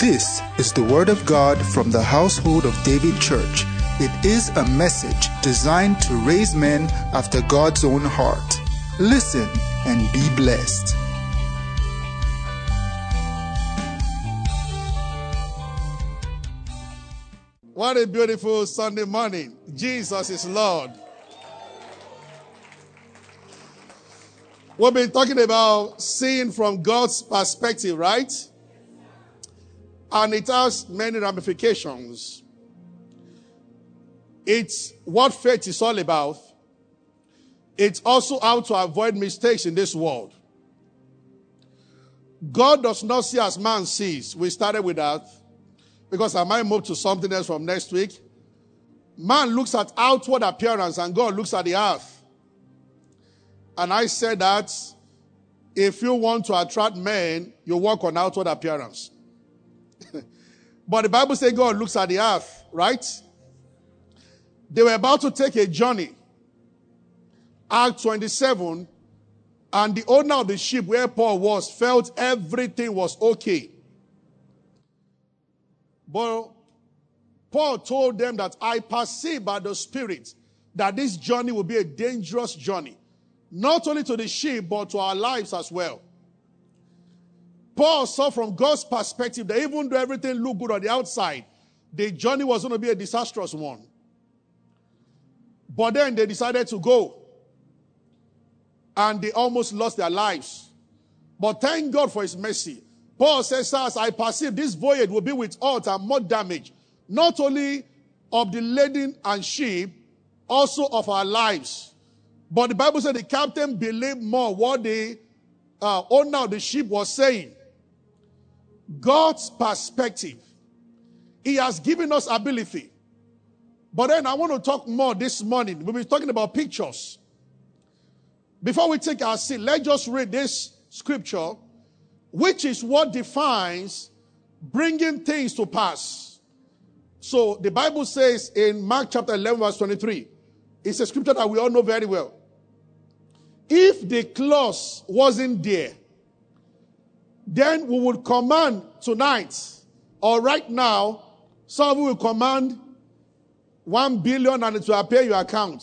This is the Word of God from the household of David Church. It is a message designed to raise men after God's own heart. Listen and be blessed. What a beautiful Sunday morning. Jesus is Lord. We've been talking about seeing from God's perspective, right? And it has many ramifications. It's what faith is all about. It's also how to avoid mistakes in this world. God does not see as man sees. We started with that because I might move to something else from next week. Man looks at outward appearance and God looks at the earth. And I said that if you want to attract men, you work on outward appearance. But the Bible says God looks at the earth, right? They were about to take a journey. Act 27, and the owner of the ship where Paul was felt everything was okay. But Paul told them that I perceive by the Spirit that this journey will be a dangerous journey, not only to the ship, but to our lives as well. Paul saw from God's perspective that even though everything looked good on the outside, the journey was going to be a disastrous one. But then they decided to go. And they almost lost their lives. But thank God for his mercy. Paul says, Sirs, I perceive this voyage will be with and more damage, not only of the laden and sheep, also of our lives. But the Bible said the captain believed more what the uh, owner of the ship was saying. God's perspective. He has given us ability. But then I want to talk more this morning. We'll be talking about pictures. Before we take our seat, let's just read this scripture which is what defines bringing things to pass. So the Bible says in Mark chapter 11, verse 23, it's a scripture that we all know very well. If the clause wasn't there, then we would command tonight or right now, some of you will command one billion and it will appear your account.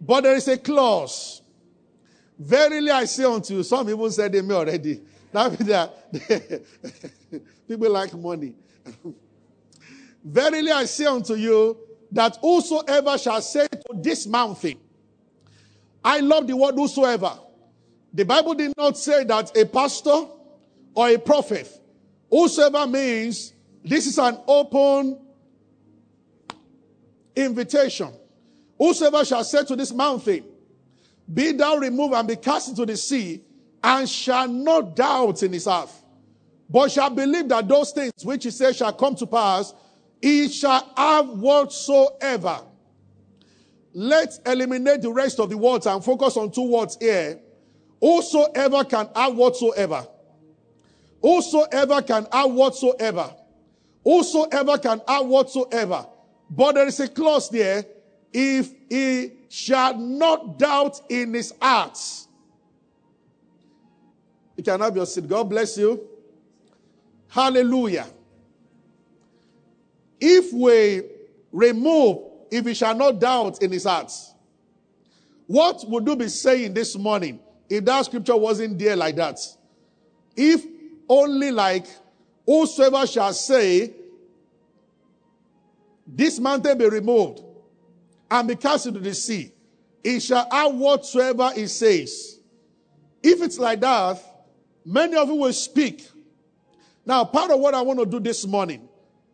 But there is a clause. Verily I say unto you, some people said they may already. That people like money. Verily I say unto you that whosoever shall say to this mountain, I love the word whosoever. The Bible did not say that a pastor or a prophet. Whosoever means this is an open invitation. Whosoever shall say to this mountain, Be thou removed and be cast into the sea, and shall not doubt in his heart, but shall believe that those things which he says shall come to pass, he shall have whatsoever. Let's eliminate the rest of the words and focus on two words here. Whosoever can have whatsoever. Whosoever can have whatsoever. Whosoever can have whatsoever. But there is a clause there. If he shall not doubt in his heart. You can have your seat. God bless you. Hallelujah. If we remove, if he shall not doubt in his heart, what would you be saying this morning if that scripture wasn't there like that? If only like, whosoever shall say, this mountain be removed and be cast into the sea, he shall have whatsoever he says. If it's like that, Many of you will speak. Now, part of what I want to do this morning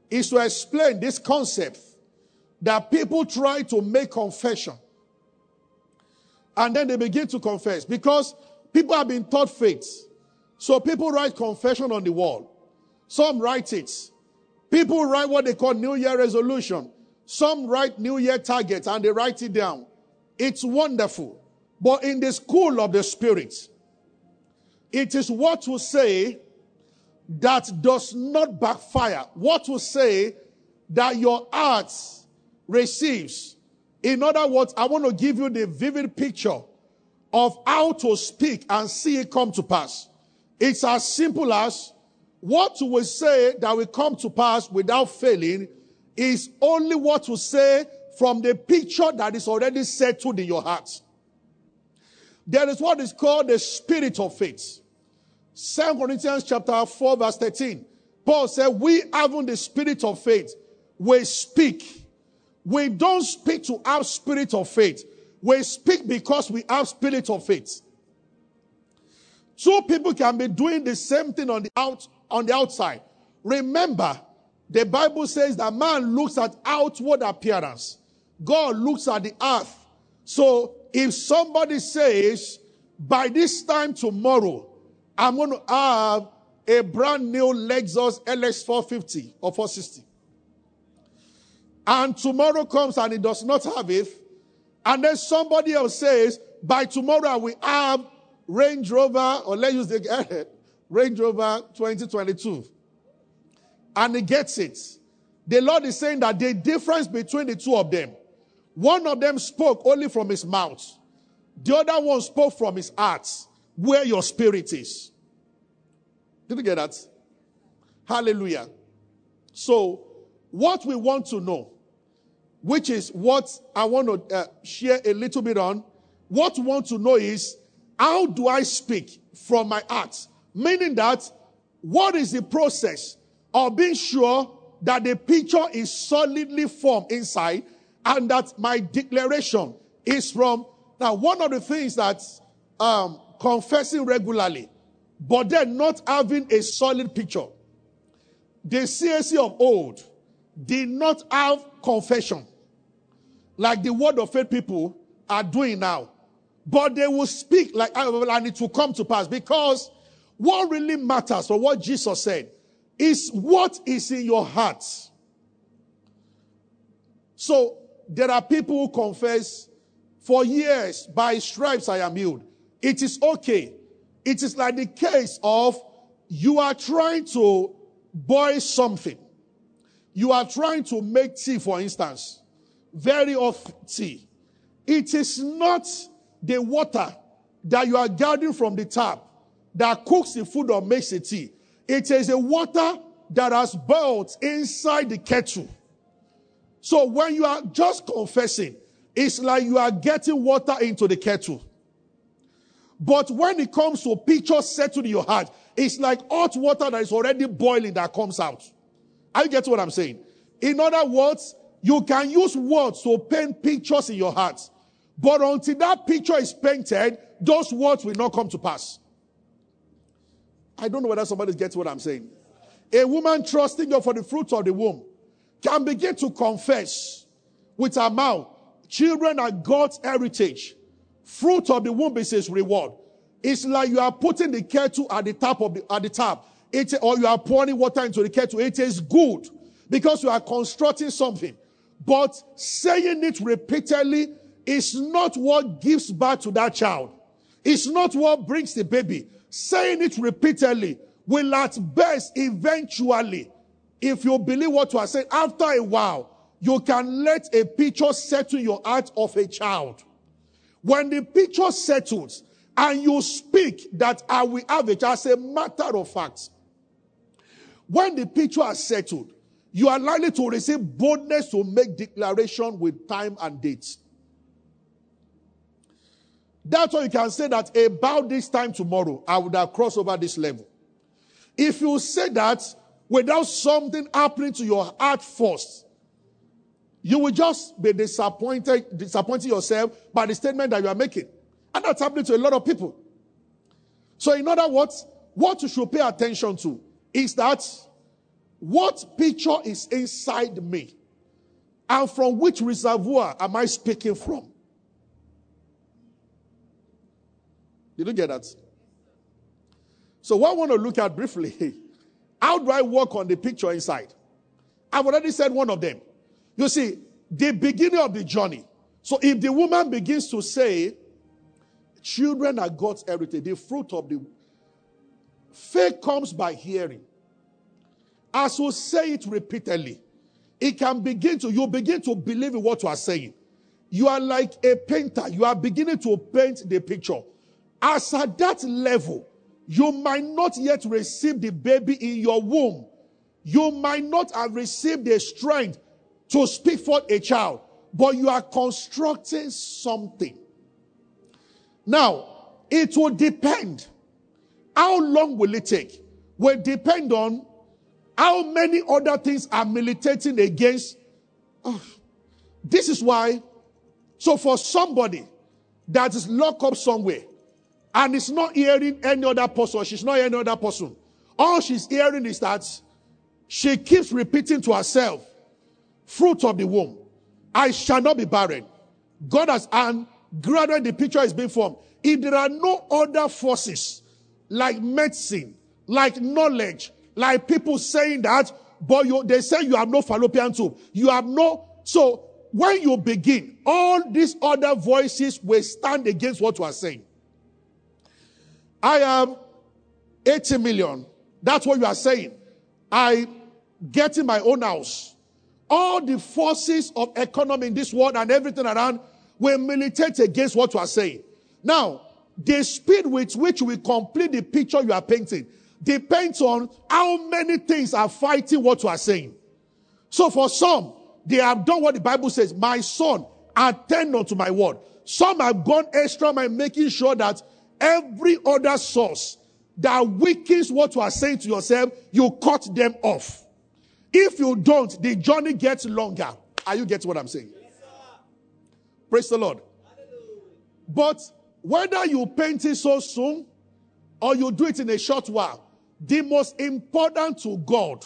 is to explain this concept that people try to make confession. And then they begin to confess because people have been taught faith. So people write confession on the wall. Some write it. People write what they call New Year resolution. Some write New Year targets and they write it down. It's wonderful. But in the school of the Spirit, it is what we say that does not backfire. What we say that your heart receives. In other words, I want to give you the vivid picture of how to speak and see it come to pass. It's as simple as what will say that will come to pass without failing is only what you say from the picture that is already settled in your heart. There is what is called the spirit of faith. 2 Corinthians chapter 4 verse 13. Paul said, we having the spirit of faith, we speak. We don't speak to have spirit of faith. We speak because we have spirit of faith. Two people can be doing the same thing on the out on the outside. Remember, the Bible says that man looks at outward appearance. God looks at the earth. So if somebody says, by this time tomorrow, I'm going to have a brand new Lexus LX 450 or 460. And tomorrow comes and he does not have it. And then somebody else says, by tomorrow we have Range Rover, or let's use the Range Rover 2022. And he gets it. The Lord is saying that the difference between the two of them, one of them spoke only from his mouth. The other one spoke from his heart, where your spirit is. Did you get that? Hallelujah. So, what we want to know, which is what I want to uh, share a little bit on, what we want to know is how do I speak from my heart? Meaning that what is the process of being sure that the picture is solidly formed inside and that my declaration is from? Now one of the things that um, confessing regularly but then not having a solid picture. The CAC of old did not have confession like the word of faith people are doing now but they will speak like and it will come to pass because what really matters for what Jesus said is what is in your heart. So there are people who confess for years by stripes I am healed. It is okay. It is like the case of you are trying to boil something. You are trying to make tea, for instance, very off tea. It is not the water that you are gathering from the tap that cooks the food or makes the tea. It is a water that has boiled inside the kettle. So when you are just confessing, it's like you are getting water into the kettle. But when it comes to pictures settled in your heart, it's like hot water that is already boiling that comes out. Are you getting what I'm saying? In other words, you can use words to paint pictures in your heart. But until that picture is painted, those words will not come to pass. I don't know whether somebody gets what I'm saying. A woman trusting God for the fruit of the womb can begin to confess with her mouth, children are God's heritage. Fruit of the womb is his reward. It's like you are putting the kettle at the top of the, at the top. It, or you are pouring water into the kettle. It is good because you are constructing something. But saying it repeatedly is not what gives birth to that child. It's not what brings the baby. Saying it repeatedly will at best eventually, if you believe what you are saying, after a while, you can let a picture settle your heart of a child. When the picture settles and you speak that I will have it as a matter of fact, when the picture has settled, you are likely to receive boldness to make declaration with time and dates. That's why you can say that about this time tomorrow, I would have crossed over this level. If you say that without something happening to your heart first, you will just be disappointed, disappointing yourself by the statement that you are making. And that's happening to a lot of people. So, in other words, what you should pay attention to is that what picture is inside me? And from which reservoir am I speaking from? Did you get that? So, what I want to look at briefly how do I work on the picture inside? I've already said one of them. You see, the beginning of the journey. So, if the woman begins to say, Children are God's heritage, the fruit of the faith comes by hearing. As you say it repeatedly, it can begin to, you begin to believe in what you are saying. You are like a painter. You are beginning to paint the picture. As at that level, You might not yet receive the baby in your womb. You might not have received the strength to speak for a child, but you are constructing something. Now, it will depend. How long will it take? Will depend on how many other things are militating against. Oh, this is why. So, for somebody that is locked up somewhere and is not hearing any other person, she's not hearing any other person, all she's hearing is that she keeps repeating to herself, fruit of the womb, I shall not be barren. God has, and gradually the picture is being formed. If there are no other forces like medicine, like knowledge, like people saying that, but you, they say you have no fallopian tube. You have no. So when you begin, all these other voices will stand against what you are saying. I am 80 million. That's what you are saying. I get in my own house. All the forces of economy in this world and everything around will militate against what you are saying. Now, the speed with which we complete the picture you are painting depends on how many things are fighting what you are saying. So for some, they have done what the Bible says, my son, attend unto my word. Some have gone extra by making sure that every other source that weakens what you are saying to yourself, you cut them off. If you don't, the journey gets longer. Are you getting what I'm saying? Yes, Praise the Lord. Hallelujah. But whether you paint it so soon or you do it in a short while, the most important to God,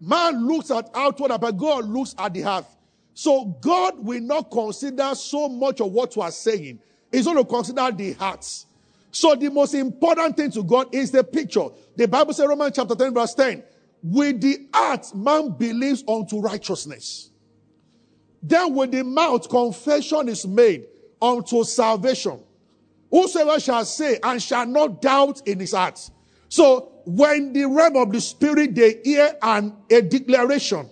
man looks at outward, but God looks at the heart. So God will not consider so much of what you are saying. He's going to consider the hearts. So the most important thing to God is the picture. The Bible says, Romans chapter 10, verse 10, with the heart man believes unto righteousness. Then with the mouth confession is made unto salvation. Whosoever shall say and shall not doubt in his heart. So when the realm of the spirit they hear an, a declaration,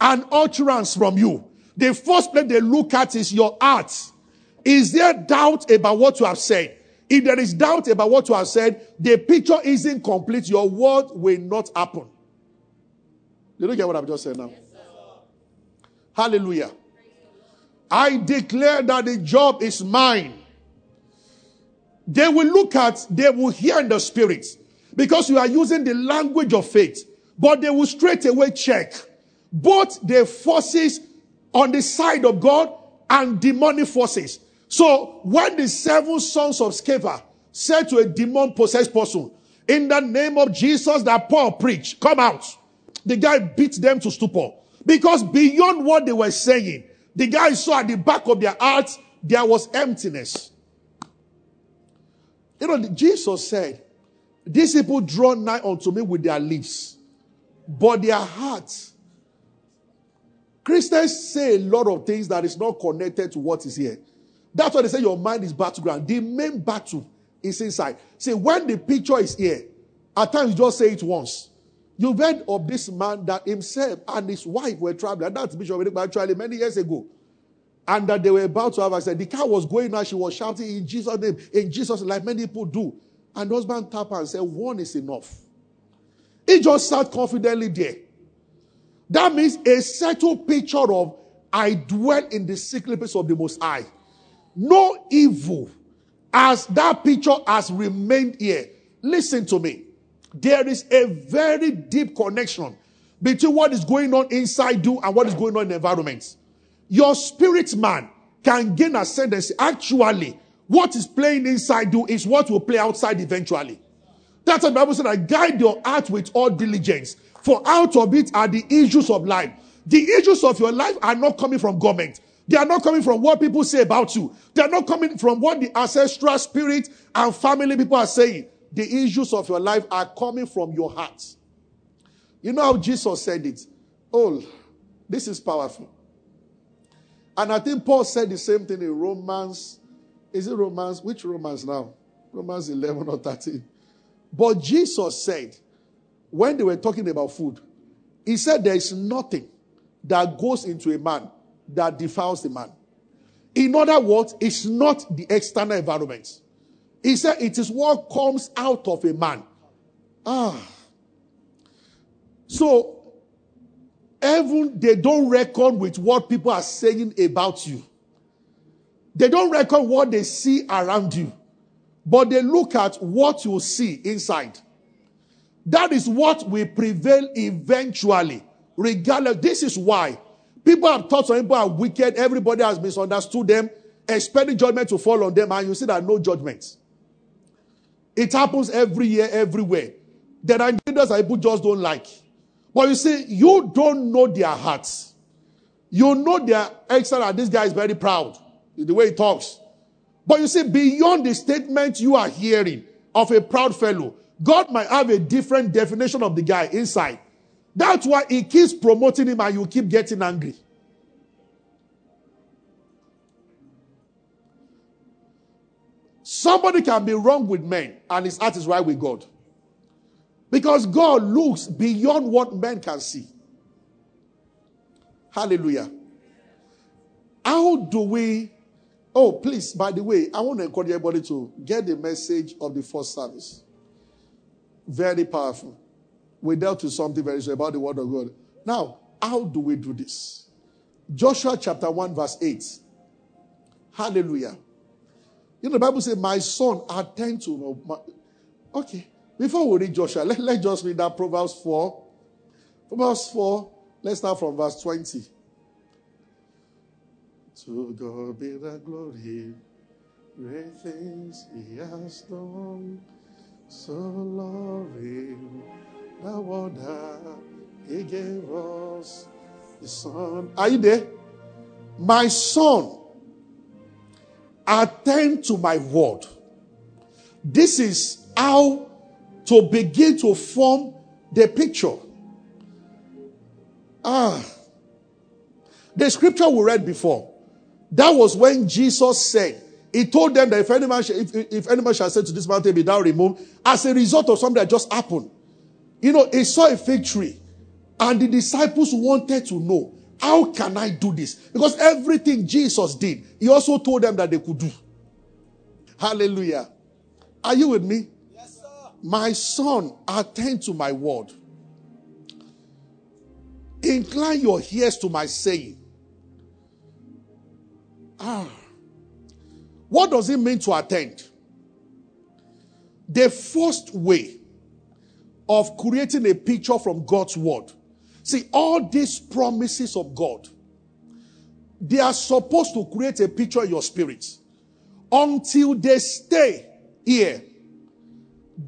an utterance from you, the first place they look at is your heart. Is there doubt about what you have said? If there is doubt about what you have said, the picture isn't complete. Your word will not happen. You don't get what I've just said now? Yes, Hallelujah. I declare that the job is mine. They will look at, they will hear in the spirit because you are using the language of faith, but they will straight away check both the forces on the side of God and demonic forces. So when the seven sons of Sceva said to a demon possessed person, in the name of Jesus that Paul preached, come out. The guy beat them to stupor. Because beyond what they were saying, the guy saw at the back of their hearts, there was emptiness. You know, Jesus said, These people draw nigh unto me with their lips, but their hearts. Christians say a lot of things that is not connected to what is here. That's why they say your mind is battleground. The main battle is inside. See, when the picture is here, at times you just say it once. You've heard of this man that himself and his wife were traveling. And that's Bishop actually many years ago. And that they were about to have accident. The car was going out. She was shouting in Jesus' name, in Jesus' like many people do. And husband tapped and said, One is enough. He just sat confidently there. That means a settled picture of I dwell in the secret place of the Most High. No evil as that picture has remained here. Listen to me. There is a very deep connection between what is going on inside you and what is going on in the environment. Your spirit man can gain ascendancy. Actually, what is playing inside you is what will play outside eventually. That's what the Bible said, I guide your heart with all diligence. For out of it are the issues of life. The issues of your life are not coming from government. They are not coming from what people say about you. They are not coming from what the ancestral spirit and family people are saying the issues of your life are coming from your heart. You know how Jesus said it? Oh, this is powerful. And I think Paul said the same thing in Romans. Is it Romans? Which Romans now? Romans 11 or 13. But Jesus said, when they were talking about food, he said there is nothing that goes into a man that defiles the man. In other words, it's not the external environment. He said, It is what comes out of a man. Ah. So, even they don't reckon with what people are saying about you. They don't reckon what they see around you, but they look at what you see inside. That is what will prevail eventually, regardless. This is why people have thought some people are wicked, everybody has misunderstood them, expecting judgment to fall on them, and you see that no judgment. It happens every year, everywhere. There are leaders that people just don't like. But you see, you don't know their hearts. You know their excellent. This guy is very proud the way he talks. But you see, beyond the statement you are hearing of a proud fellow, God might have a different definition of the guy inside. That's why he keeps promoting him and you keep getting angry. Somebody can be wrong with men and his heart is right with God. Because God looks beyond what men can see. Hallelujah. How do we Oh, please, by the way, I want to encourage everybody to get the message of the first service. Very powerful. We dealt with something very so about the word of God. Now, how do we do this? Joshua chapter 1, verse 8. Hallelujah. You know, the Bible says, My son, attend to my. Okay. Before we read Joshua, let, let's just read that Proverbs 4. Proverbs 4, let's start from verse 20. To God be the glory, great things He has done. So loving the wonder He gave us the Son. Are you there? My son, attend to my word. This is how to begin to form the picture. Ah, the scripture we read before that was when Jesus said, He told them that if any man, if, if any man shall say to this mountain, be thou removed, as a result of something that just happened. You know, he saw a fig tree, and the disciples wanted to know, how can I do this? Because everything Jesus did, he also told them that they could do. Hallelujah. Are you with me? Yes, sir. My son, attend to my word. Incline your ears to my saying. Ah. What does it mean to attend? The first way of creating a picture from God's word. See, all these promises of God, they are supposed to create a picture in your spirit. Until they stay here,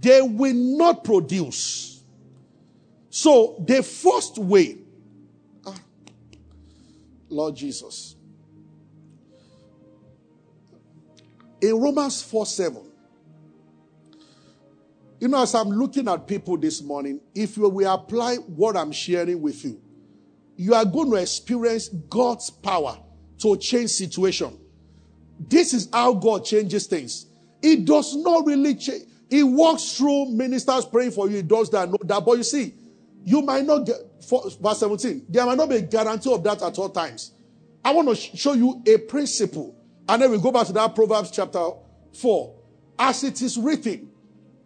they will not produce. So, the first way, ah, Lord Jesus, In Romans 4 7, you know, as I'm looking at people this morning, if will apply what I'm sharing with you, you are going to experience God's power to change situation. This is how God changes things. It does not really change. He walks through ministers praying for you. He does that, no, that. But you see, you might not get, for, verse 17, there might not be a guarantee of that at all times. I want to sh- show you a principle and then we go back to that Proverbs chapter 4. As it is written,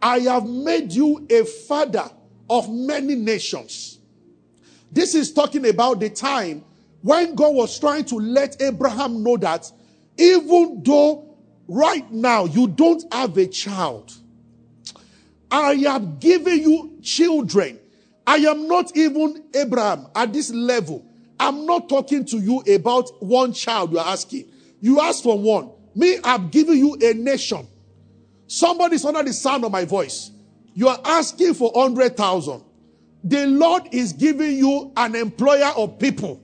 I have made you a father of many nations. This is talking about the time when God was trying to let Abraham know that even though right now you don't have a child, I have given you children. I am not even Abraham at this level. I'm not talking to you about one child you're asking. You ask for one. Me, I've given you a nation. Somebody's under the sound of my voice. You are asking for 100,000. The Lord is giving you an employer of people.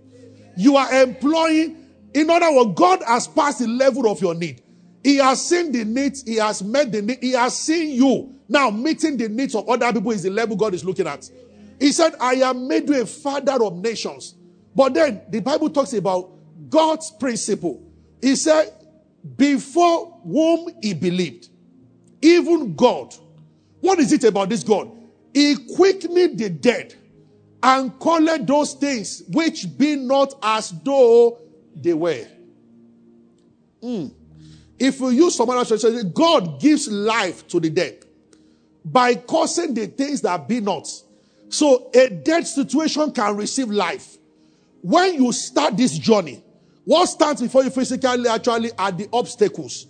You are employing, in other words, God has passed the level of your need. He has seen the needs, He has met the need, He has seen you. Now, meeting the needs of other people is the level God is looking at. He said, I am made you a father of nations. But then the Bible talks about God's principle. He said, before whom he believed, even God. What is it about this God? He quickened the dead and called those things which be not as though they were. Mm. If you use some other translation, God gives life to the dead by causing the things that be not. So a dead situation can receive life. When you start this journey, what stands before you physically actually are the obstacles.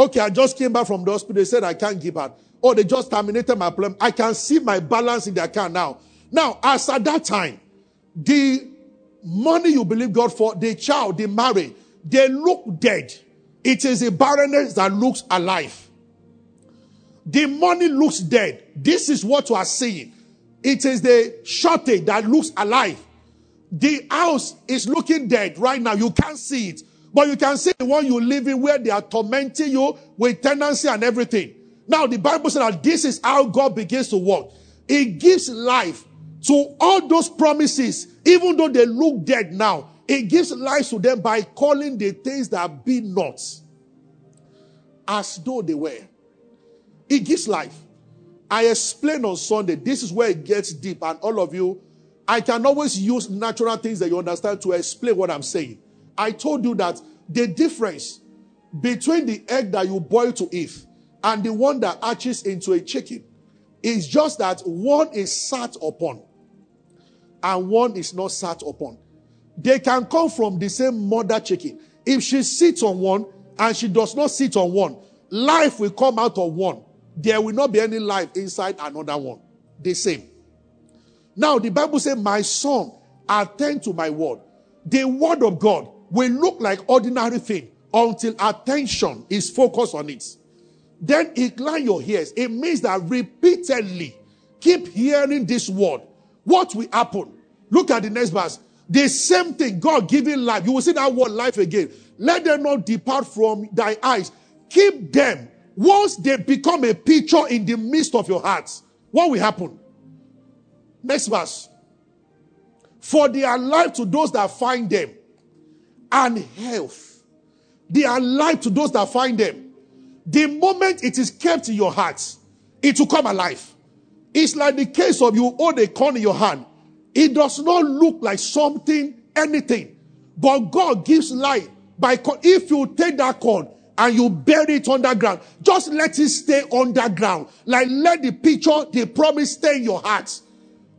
Okay, I just came back from the hospital. They said I can't give out. Oh, they just terminated my plan. I can see my balance in the account now. Now, as at that time, the money you believe God for, the child, the marriage, they look dead. It is a barrenness that looks alive. The money looks dead. This is what you are seeing. It is the shortage that looks alive. The house is looking dead right now. You can't see it. But you can see the one you live in where they are tormenting you with tenancy and everything. Now, the Bible says that this is how God begins to work. It gives life to all those promises, even though they look dead now. It gives life to them by calling the things that be not as though they were. It gives life. I explained on Sunday, this is where it gets deep, and all of you, I can always use natural things that you understand to explain what I'm saying. I told you that the difference between the egg that you boil to eat and the one that hatches into a chicken is just that one is sat upon and one is not sat upon. They can come from the same mother chicken. If she sits on one and she does not sit on one, life will come out of one there will not be any life inside another one. The same. Now, the Bible says, My son, attend to my word. The word of God will look like ordinary thing until attention is focused on it. Then incline your ears. It means that repeatedly keep hearing this word. What will happen? Look at the next verse. The same thing, God giving life. You will see that word life again. Let them not depart from thy eyes. Keep them once they become a picture in the midst of your hearts, what will happen? Next verse. For they are life to those that find them, and health. They are life to those that find them. The moment it is kept in your heart, it will come alive. It's like the case of you hold a corn in your hand. It does not look like something, anything. But God gives life by if you take that corn and you bury it underground. Just let it stay underground. Like let the picture, the promise stay in your heart.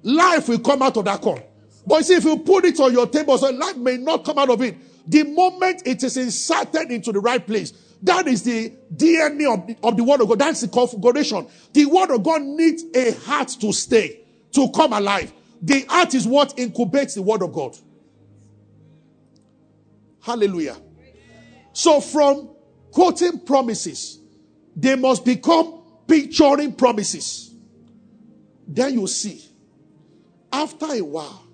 Life will come out of that corn. But see, if you put it on your table, so life may not come out of it. The moment it is inserted into the right place, that is the DNA of the, of the word of God. That's the configuration. The word of God needs a heart to stay, to come alive. The heart is what incubates the word of God. Hallelujah. So from quoting promises. They must become picturing promises. Then you see, after a while,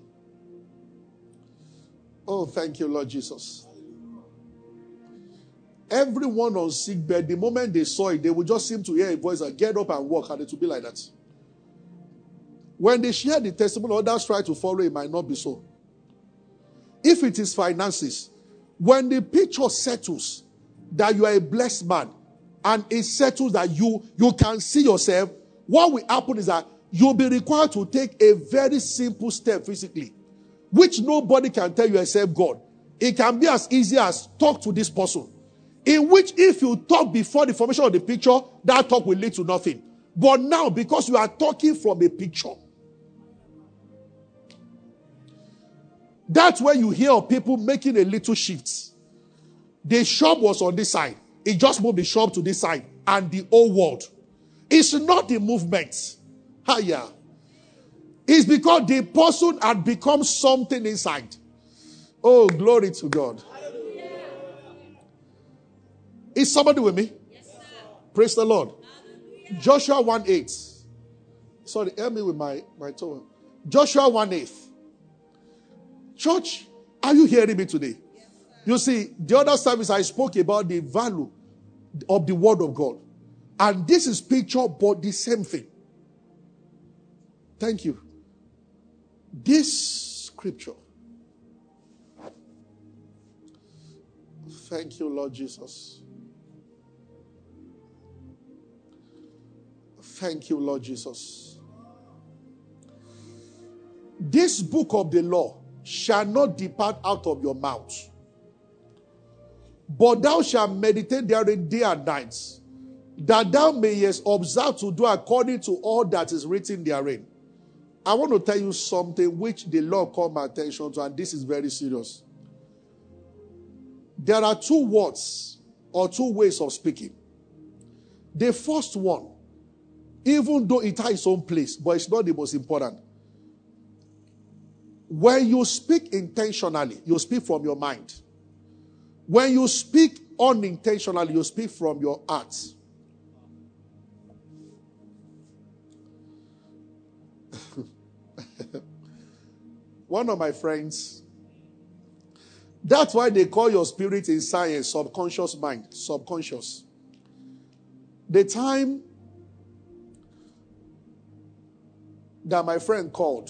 oh, thank you, Lord Jesus. Everyone on sick bed, the moment they saw it, they would just seem to hear a voice and get up and walk, and it would be like that. When they share the testimony, others try to follow, it might not be so. If it is finances, when the picture settles, that you are a blessed man and it settles that you you can see yourself, what will happen is that you'll be required to take a very simple step physically, which nobody can tell you except God. It can be as easy as talk to this person. In which, if you talk before the formation of the picture, that talk will lead to nothing. But now, because you are talking from a picture, that's where you hear of people making a little shift. The shop was on this side. It just moved the shop to this side and the old world. It's not the movement. Higher. It's because the person had become something inside. Oh, glory to God. Is somebody with me? Yes, Praise the Lord. Hallelujah. Joshua 1 8. Sorry, help me with my, my tone. Joshua 1 8. Church, are you hearing me today? You see, the other service I spoke about the value of the word of God. And this is picture, but the same thing. Thank you. This scripture. Thank you, Lord Jesus. Thank you, Lord Jesus. This book of the law shall not depart out of your mouth But thou shalt meditate therein day and night, that thou mayest observe to do according to all that is written therein. I want to tell you something which the Lord called my attention to, and this is very serious. There are two words or two ways of speaking. The first one, even though it has its own place, but it's not the most important. When you speak intentionally, you speak from your mind. When you speak unintentionally, you speak from your heart. One of my friends, that's why they call your spirit in science subconscious mind, subconscious. The time that my friend called,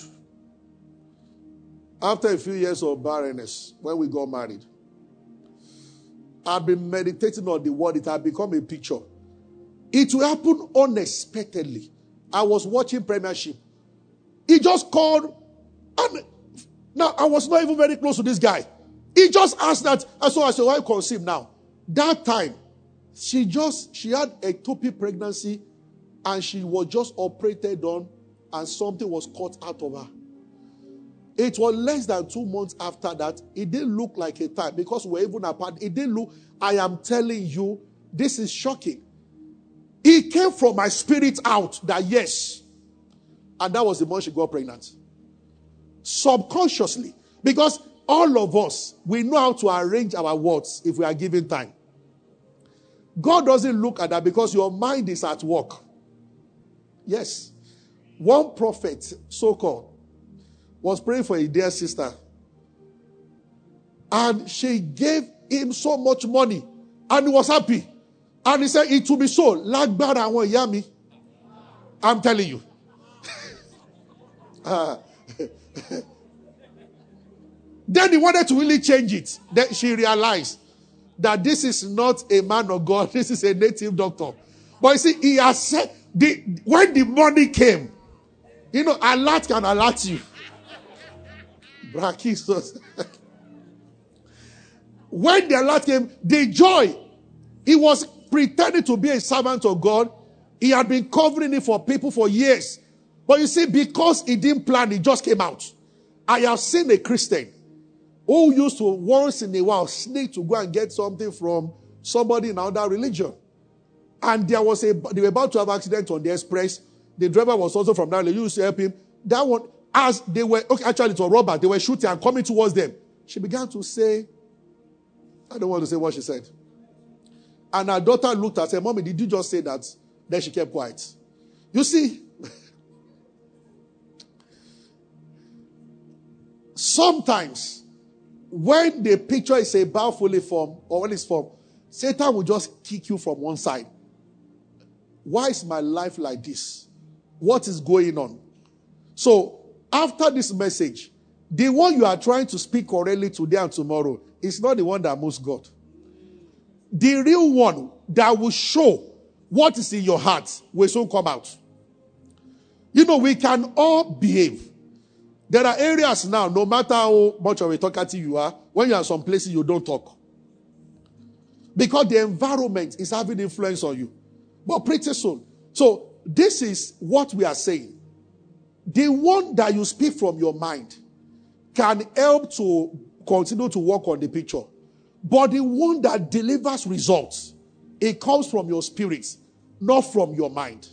after a few years of barrenness, when we got married, I've been meditating on the word, it had become a picture. It will happen unexpectedly. I was watching Premiership. He just called, and now I was not even very close to this guy. He just asked that, and so I said, Why conceive now? That time, she just she had a ectopic pregnancy and she was just operated on and something was cut out of her. It was less than two months after that. It didn't look like a time because we're even apart. It didn't look, I am telling you, this is shocking. It came from my spirit out that yes. And that was the month she got pregnant. Subconsciously. Because all of us, we know how to arrange our words if we are given time. God doesn't look at that because your mind is at work. Yes. One prophet, so called, was praying for a dear sister. And she gave him so much money. And he was happy. And he said, It will be so. Lágbára àwọn ìyá mi. I'm telling you. uh, then he wanted to really change it. Then she realized that this is not a man of God, this is a native doctor. But you see, he has said, the, when the money came, you know, alert can alert you. Brachis. when the alert came, the joy, he was pretending to be a servant of God. He had been covering it for people for years. But you see, because he didn't plan, it just came out. I have seen a Christian who used to once in a while sneak to go and get something from somebody in another religion. And there was a, they were about to have accident on the express. The driver was also from that. They used to help him. That one, as they were, okay, actually it was Robert. They were shooting and coming towards them. She began to say, I don't want to say what she said. And her daughter looked at her Mommy, did you just say that? Then she kept quiet. You see, sometimes when the picture is about fully formed or when it's formed, Satan will just kick you from one side. Why is my life like this? What is going on? So, after this message, the one you are trying to speak correctly today and tomorrow is not the one that moves God. The real one that will show what is in your heart will soon come out. You know, we can all behave. There are areas now, no matter how much of a talkative you are, when you are some places you don't talk. Because the environment is having influence on you. But pretty soon. So, this is what we are saying. The one that you speak from your mind can help to continue to work on the picture. But the one that delivers results, it comes from your spirit, not from your mind.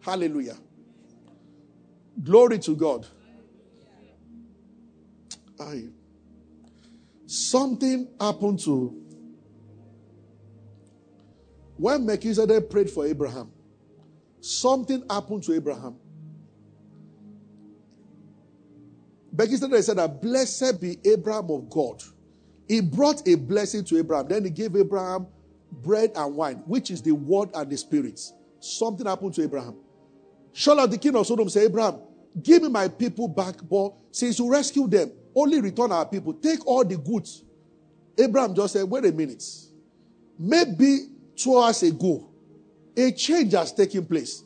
Hallelujah. Glory to God. I, something happened to when Melchizedek prayed for Abraham. Something happened to Abraham. Melchizedek said that blessed be Abraham of God. He brought a blessing to Abraham. Then he gave Abraham bread and wine, which is the word and the spirits. Something happened to Abraham. Shola, the king of Sodom, said, Abraham, Give me my people back, but since you rescued them, only return our people. Take all the goods. Abraham just said, wait a minute. Maybe two hours ago, a change has taken place.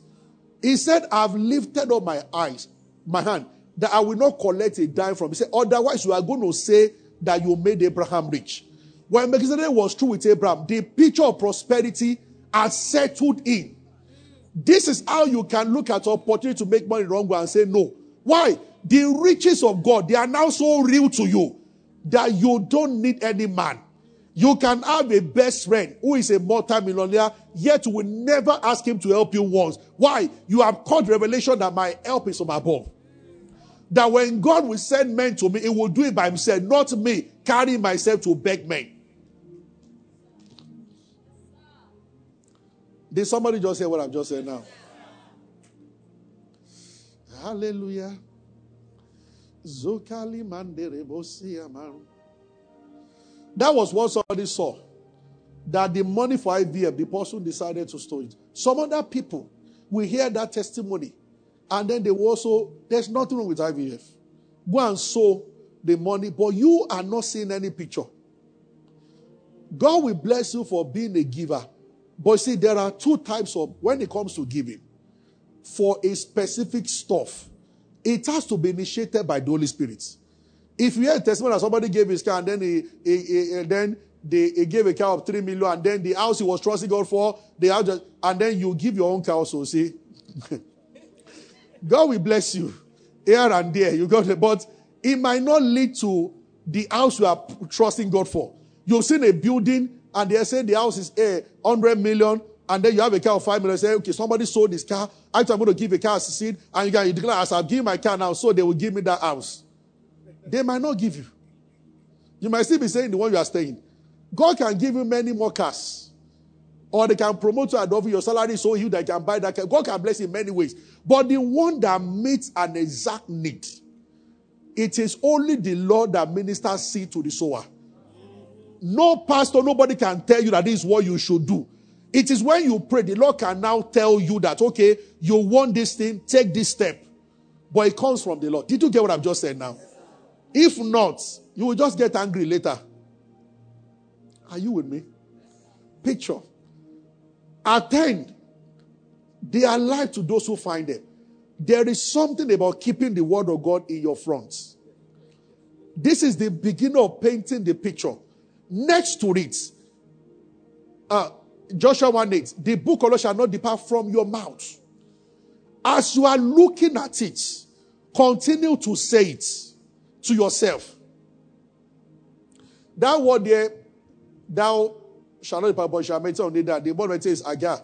He said, I've lifted up my eyes, my hand, that I will not collect a dime from. He said, otherwise you are going to say that you made Abraham rich. when Melchizedek was true with Abraham, the picture of prosperity has settled in. This is how you can look at opportunity to make money wrong way and say no. Why? The riches of God, they are now so real to you that you don't need any man. You can have a best friend who is a multi-millionaire, yet you will never ask him to help you once. Why? You have caught revelation that my help is from above. That when God will send men to me, he will do it by himself, not me carrying myself to beg men. Did somebody just say what I've just said now? Hallelujah. That was what somebody saw. That the money for IVF, the person decided to store it. Some other people will hear that testimony and then they will also, there's nothing wrong with IVF. Go and sow the money, but you are not seeing any picture. God will bless you for being a giver. But see, there are two types of, when it comes to giving, for a specific stuff, it has to be initiated by the Holy Spirit. If you hear a testimony that somebody gave his car and then he, he, he and then they he gave a car of three million and then the house he was trusting God for, the house just, and then you give your own car also, see. God will bless you here and there. You got it, but it might not lead to the house you are trusting God for. You've seen a building and they say the house is a eh, hundred million, and then you have a car of five million. Say, okay, somebody sold this car. I'm going to give a car as a seed, and you can you declare, as I'll give my car now, so they will give me that house. They might not give you. You might still be saying the one you are staying. God can give you many more cars. Or they can promote you above your salary so you that can buy that car. God can bless in many ways. But the one that meets an exact need, it is only the Lord that ministers seed to the sower. No pastor, nobody can tell you that this is what you should do. It is when you pray, the Lord can now tell you that, okay, you want this thing, take this step. But it comes from the Lord. Did you get what I've just said now? If not, you will just get angry later. Are you with me? Picture. Attend. They are life to those who find them. There is something about keeping the word of God in your front. This is the beginning of painting the picture. Next to it, uh, Joshua 1 8, the book of law shall not depart from your mouth. As you are looking at it, continue to say it to yourself. That word there, thou shall not depart, but shall meditate on it. That the word is hagah.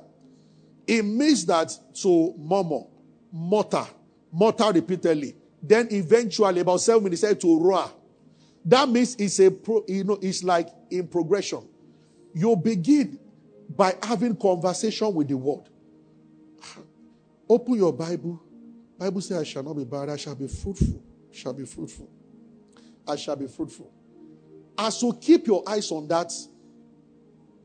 It means that to murmur, mutter, mutter repeatedly. Then eventually, about seven minutes, to roar. That means it's a pro, you know, it's like in progression. You begin by having conversation with the word. Open your Bible. Bible says, I shall not be barren, I shall be fruitful. Shall be fruitful. I shall be fruitful. As you keep your eyes on that,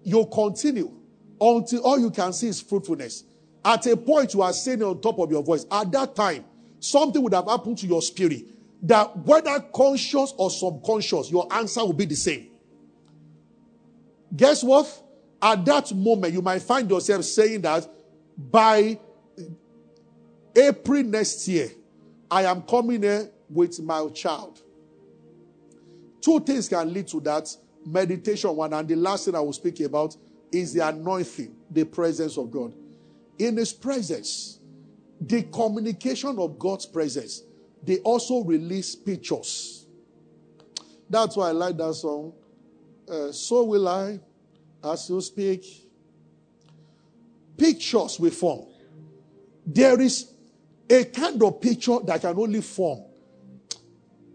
you continue until all you can see is fruitfulness. At a point, you are saying on top of your voice. At that time, something would have happened to your spirit that whether conscious or subconscious, your answer will be the same. Guess what? At that moment, you might find yourself saying that by April next year, I am coming here with my child. Two things can lead to that meditation one, and the last thing I will speak about is the anointing, the presence of God. In His presence, the communication of God's presence they also release pictures. That's why I like that song. Uh, so will I, as you speak. Pictures will form. There is a kind of picture that can only form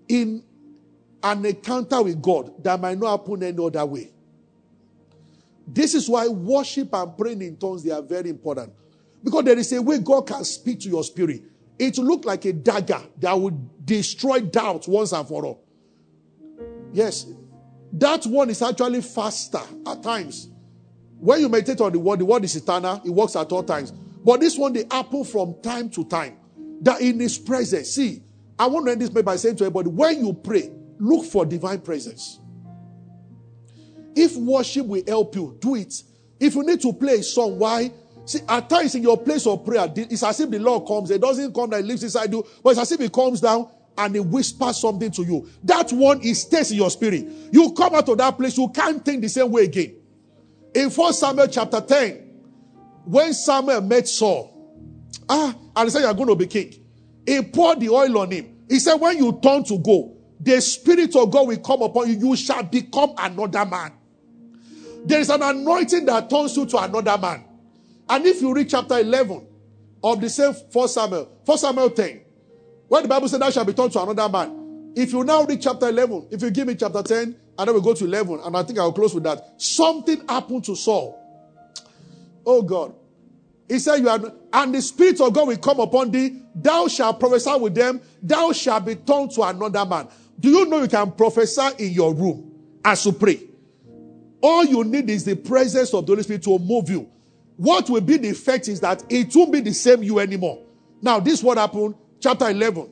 in an encounter with God that might not happen any other way. This is why worship and praying in tongues they are very important. Because there is a way God can speak to your spirit. It looked like a dagger that would destroy doubt once and for all. Yes, that one is actually faster at times. When you meditate on the word, the word is eternal, it works at all times. But this one, they happen from time to time. That in his presence. See, I want to end this by saying to everybody when you pray, look for divine presence. If worship will help you, do it. If you need to play a song, why? See, at times in your place of prayer, it's as if the Lord comes. It doesn't come that lives inside you, but it's as if He comes down and he whispers something to you. That one is stays in your spirit. You come out of that place, you can't think the same way again. In 1 Samuel chapter 10, when Samuel met Saul, ah, and he said, You're going to be king. He poured the oil on him. He said, When you turn to go, the Spirit of God will come upon you. You shall become another man. There is an anointing that turns you to another man. And if you read chapter 11 of the same 1 Samuel, 1 Samuel 10, where the Bible said, Thou shalt be turned to another man. If you now read chapter 11, if you give me chapter 10, and then we go to 11, and I think I'll close with that. Something happened to Saul. Oh God. He said, You are, and the Spirit of God will come upon thee. Thou shalt prophesy with them. Thou shalt be turned to another man. Do you know you can prophesy in your room as you pray? All you need is the presence of the Holy Spirit to move you. What will be the effect is that it won't be the same you anymore. Now, this what happened, chapter 11.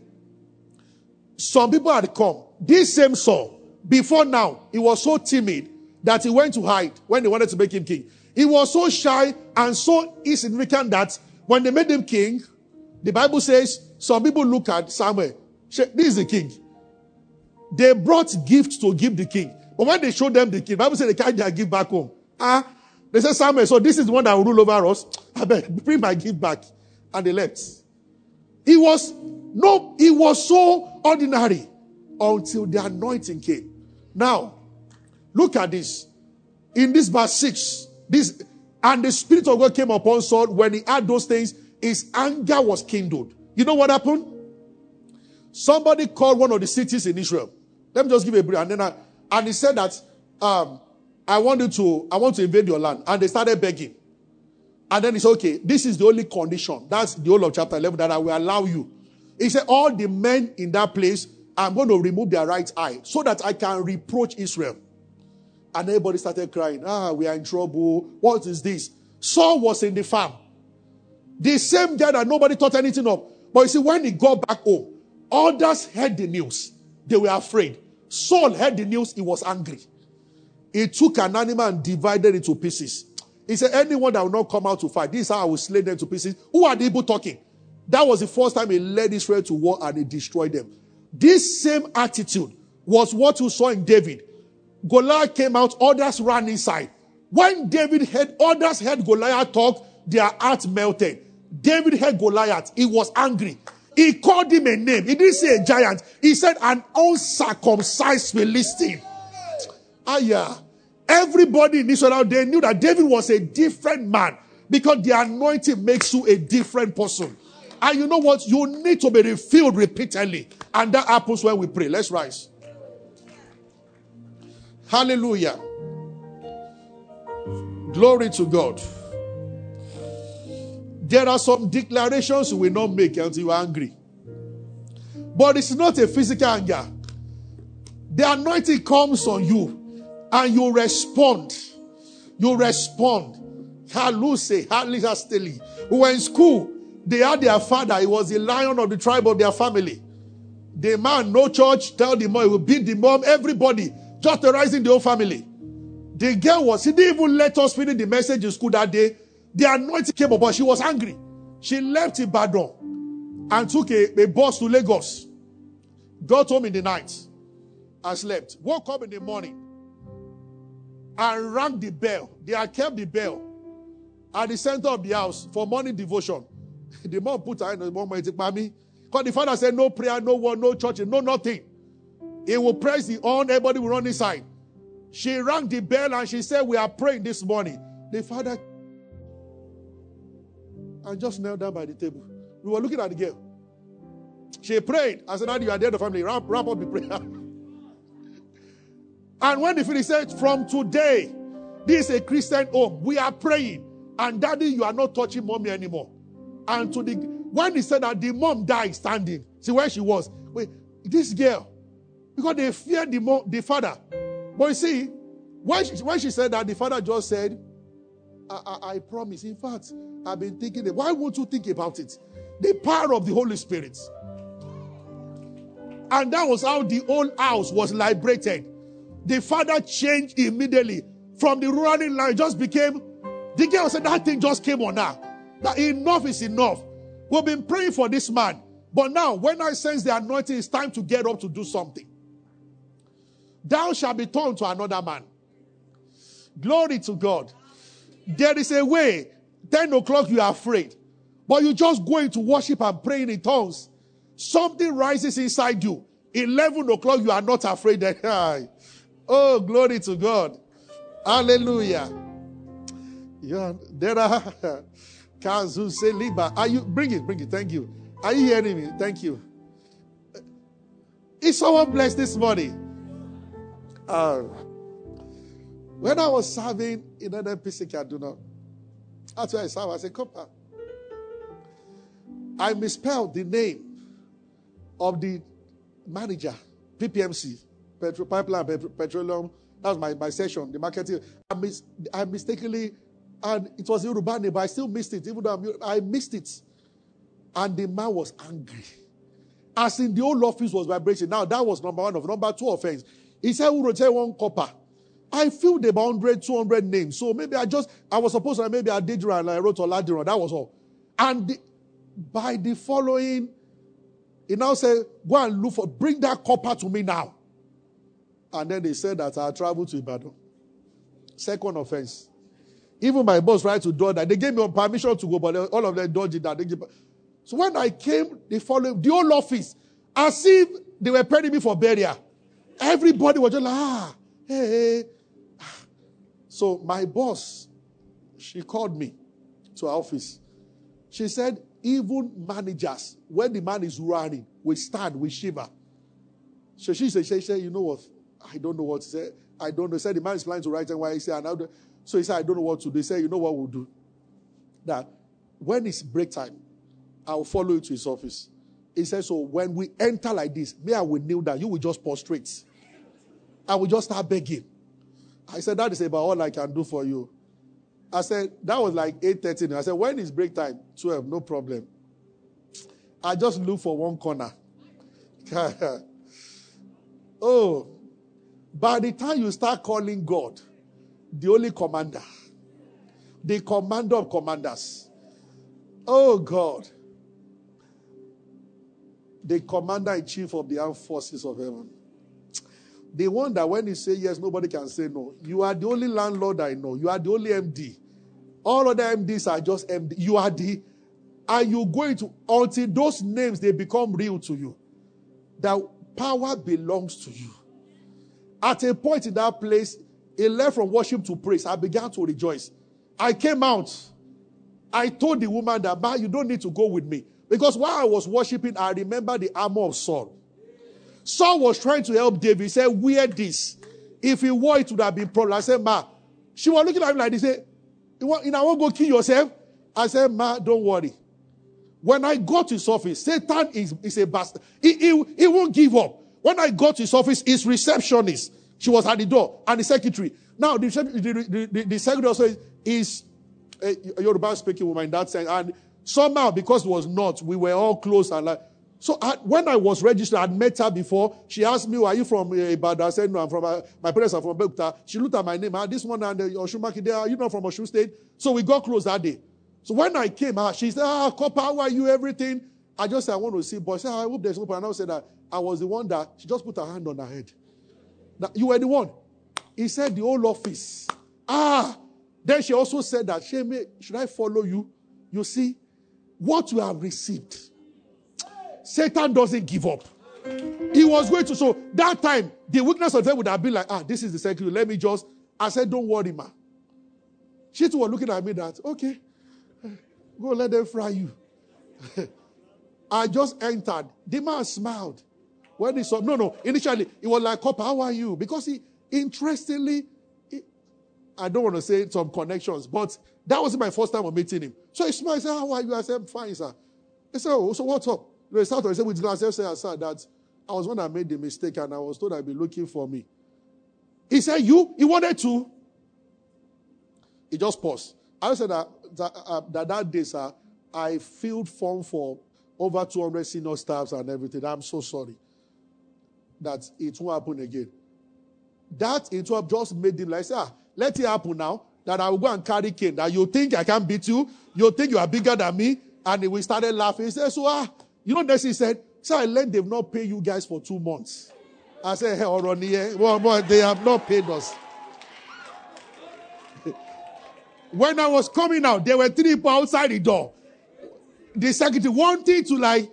Some people had come. This same Saul, before now, he was so timid that he went to hide when they wanted to make him king. He was so shy and so insignificant that when they made him king, the Bible says some people look at Samuel. This is the king. They brought gifts to give the king. But when they showed them the king, the Bible said they carried their gift back home. Ah, they said, Samuel, so this is the one that will rule over us. I bet, bring my gift back. And they left. He was, no, he was so ordinary until the anointing came. Now, look at this. In this verse 6, this and the spirit of God came upon Saul when he had those things, his anger was kindled. You know what happened? Somebody called one of the cities in Israel. Let me just give a brief, and then I, and he said that um, I want you to I want to invade your land, and they started begging. And then he said, okay, this is the only condition. That's the whole of chapter 11 that I will allow you. He said, all the men in that place, I'm going to remove their right eye so that I can reproach Israel. And everybody started crying. Ah, we are in trouble. What is this? Saul was in the farm. The same guy that nobody thought anything of. But you see, when he got back home, others heard the news. They were afraid. Saul heard the news. He was angry. He took an animal and divided it to pieces. He said, Anyone that will not come out to fight, this is how I will slay them to pieces. Who are the people talking? That was the first time he led Israel to war and he destroyed them. This same attitude was what you saw in David. Goliath came out, others ran inside. When David heard, others heard Goliath talk, their heart melted. David heard Goliath. He was angry. He called him a name. He didn't say a giant. He said an uncircumcised Philistine. Ah, yeah. Everybody in Israel, they knew that David was a different man because the anointing makes you a different person. And you know what? You need to be refilled repeatedly. And that happens when we pray. Let's rise. Hallelujah. Glory to God. There are some declarations you will not make until you are angry. But it's not a physical anger. The anointing comes on you and you respond. You respond. Haluse, Halisasteli. Who were in school, they had their father. He was the lion of the tribe of their family. The man, no church, tell the mom, he will beat the mom, everybody. Just terrorizing the whole family. The girl was, she didn't even let us finish the message in school that day. The anointing came upon She was angry. She left Ibadan and took a, a bus to Lagos. Got home in the night and slept. Woke up in the morning and rang the bell. They had kept the bell at the center of the house for morning devotion. the mom put her in the moment, because the father said, No prayer, no word, no church, no nothing. He will press the on, everybody will run inside. She rang the bell and she said, We are praying this morning. The father and just knelt down by the table. We were looking at the girl. She prayed. I said, Now You are dead of family. Wrap, wrap up the prayer. and when the finished said, From today, this is a Christian home. We are praying. And daddy, you are not touching mommy anymore. And to the when he said that the mom died standing, see where she was. Wait, this girl, because they feared the, mo- the father. But you see, when she, when she said that, the father just said, I, I, I promise. In fact, I've been thinking, why won't you think about it? The power of the Holy Spirit. And that was how the whole house was liberated. The father changed immediately from the running line, just became the girl said that thing just came on her. That enough is enough. We've been praying for this man. But now, when I sense the anointing, it's time to get up to do something. Thou shalt be turned to another man. Glory to God. There is a way. 10 o'clock, you are afraid. But you just go into worship and praying in tongues. Something rises inside you. 11 o'clock, you are not afraid. oh, glory to God. Hallelujah. There are Kazu Seliba. Are you bring it, bring it. Thank you. Are you hearing me? Thank you. Is someone blessed this morning? Uh, when I was serving in an NPC Kaduna, that's why I served. I said, Corper. I misspelled the name of the manager, PPMC, Petro, Pipeline Petroleum. That was my, my session, the marketing. I, mis- I mistakenly, and it was Yoruba name, but I still missed it, even though I'm, I missed it. And the man was angry. As in the old office was vibrating. Now that was number one of number two offense. He said, Who wrote one corper? I filled about 100, 200 names. So maybe I just, I was supposed to, maybe I did and I wrote Oladiran. That was all. And the, by the following, he now said, Go and look for, bring that corper to me now. And then they said that I traveled to Ibadan. Second offense. Even my boss tried to do that. They gave me permission to go, but all of them dodged that. Gave, so when I came, they followed the whole office as if they were preparing me for burial. Everybody was just like, ah, hey, hey. So my boss, she called me to her office. She said, even managers, when the man is running, we stand, we shiver. So she said, she said, you know what? I don't know what to say. I don't know. He said the man is planning to write and why he said, so he said, I don't know what to do. He said, you know what we'll do? That when it's break time, I'll follow you to his office. He said, so when we enter like this, me, I will kneel down. You will just prostrate. I will just start begging. I said, that is about all I can do for you. I said, that was like 8.30. I said, when is break time? 12, no problem. I just look for one corner. oh, by the time you start calling God, the only commander, the commander of commanders, oh God, the commander in chief of the armed forces of heaven. The one that when he say yes, nobody can say no. You are the only landlord I know. You are the only MD. All other MDs are just MD. You are the, and you going to until those names they become real to you. That power belongs to you. At a point in that place, he left from worship to praise. I began to rejoice. I came out. I told the woman that, Ma, you don't need to go with me. Because while I was worshiping, I remember the armor of Saul. Saul was trying to help David. He said, Wear this. If he wore it, would have been problem. I said, Ma. She was looking at me like this. Say, you want, you know, I won't go kill yourself. I said, Ma, don't worry. When I got to his office, Satan is, is a bastard. He, he, he won't give up. When I got to his office, his receptionist, she was at the door, and the secretary. Now, the, the, the, the secretary also is, is a Yoruba speaking woman in that sense. And somehow, because it was not, we were all close and like, so I, when I was registered, I'd met her before. She asked me, "Are you from uh, Ibadan?" I said, "No, I'm from uh, my parents are from Abeokuta." She looked at my name. Ah, this one and uh, Osunmakinde. Are you not from Osun State? So we got close that day. So when I came, ah, she said, "Ah, Corper, how are you? Everything." I just said, "I want to see." Boy, said, "I hope there's no problem." And I said that I was the one that she just put her hand on her head. Now, you were the one. He said, "The whole office." Ah. Then she also said that, Shame, should I follow you? You see, what you have received Satan doesn't give up. He was going to, so that time, the weakness of them would have been like, ah, this is the secret. Let me just, I said, don't worry, ma. She too was looking at me that, okay, go let them fry you. I just entered. The man smiled. When he saw, no, no, initially, he was like, Corper, how are you? Because he, interestingly, he, I don't want to say some connections, but that was my first time of meeting him. So he smiled, he said, how are you? I said, fine, sir. He said, oh, so what's up? He started He said with glass, say, sir, that I was one that made the mistake and I was told I'd be looking for me. He said, You? He wanted to. He just paused. I said that that, uh, that, that day, sir, I filled form for over 200 senior staffs and everything. I'm so sorry that it won't happen again. That it will just made him like, ah, let it happen now. That I will go and carry cane. That you think I can beat you. You think you are bigger than me. And we started laughing. He said, so ah, You know, this he said, So I learned they've not paid you guys for two months. I said, Hey, Oroniye, well, well, they have not paid us. when I was coming out, there were three people outside the door. The secretary wanted to like,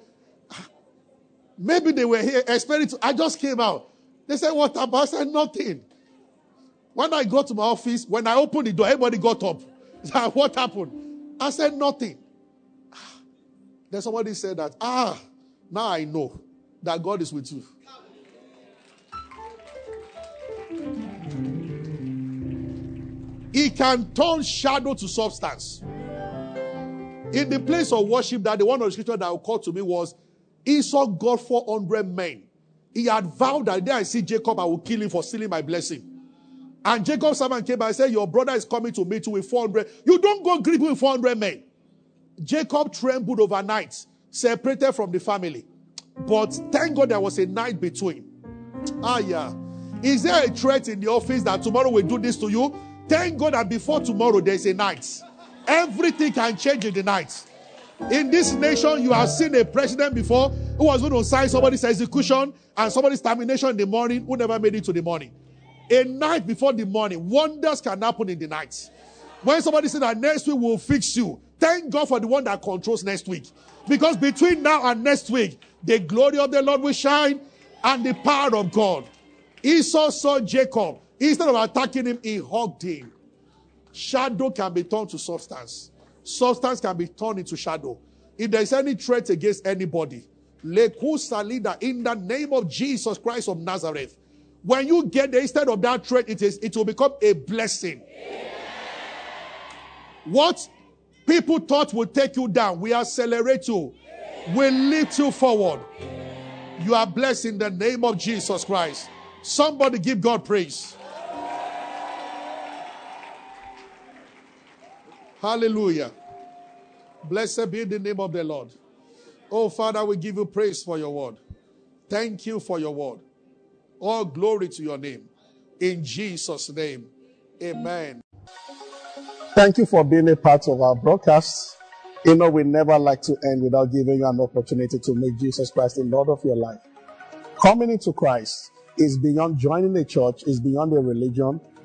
maybe they were here expecting to. I just came out. They said, What happened? I said, Nothing. When I got to my office, when I opened the door, everybody got up. What happened? I said, Nothing. Then somebody said that, ah, now I know that God is with you. He can turn shadow to substance. In the place of worship, that the one of the scripture that occurred to me was Esau got 400 men. He had vowed that day I see Jacob, I will kill him for stealing my blessing. And Jacob's servant came by and said, Your brother is coming to meet you with 400. You don't go him with 400 men. Jacob trembled overnight, separated from the family. But thank God there was a night between. Ah, yeah. Is there a threat in the office that tomorrow we do this to you? Thank God that before tomorrow there's a night. Everything can change in the night. In this nation, you have seen a president before who was going to sign somebody's execution and somebody's termination in the morning who never made it to the morning. A night before the morning, wonders can happen in the night. When somebody said that next week will fix you, thank God for the one that controls next week. Because between now and next week, the glory of the Lord will shine and the power of God. Esau saw Jacob. Instead of attacking him, he hugged him. Shadow can be turned to substance. Substance can be turned into shadow. If there is any threat against anybody, Leku Salida, in the name of Jesus Christ of Nazareth, when you get there, instead of that threat, it is it will become a blessing. What people thought would take you down, we accelerate you, we lift you forward. You are blessed in the name of Jesus Christ. Somebody give God praise. Hallelujah. Blessed be the name of the Lord. Oh, Father, we give you praise for your word. Thank you for your word. All glory to your name. In Jesus' name, amen. Thank you for being a part of our broadcast. You know, we never like to end without giving you an opportunity to make Jesus Christ the Lord of your life. Coming into Christ is beyond joining a church, is beyond a religion,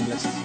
Blessed.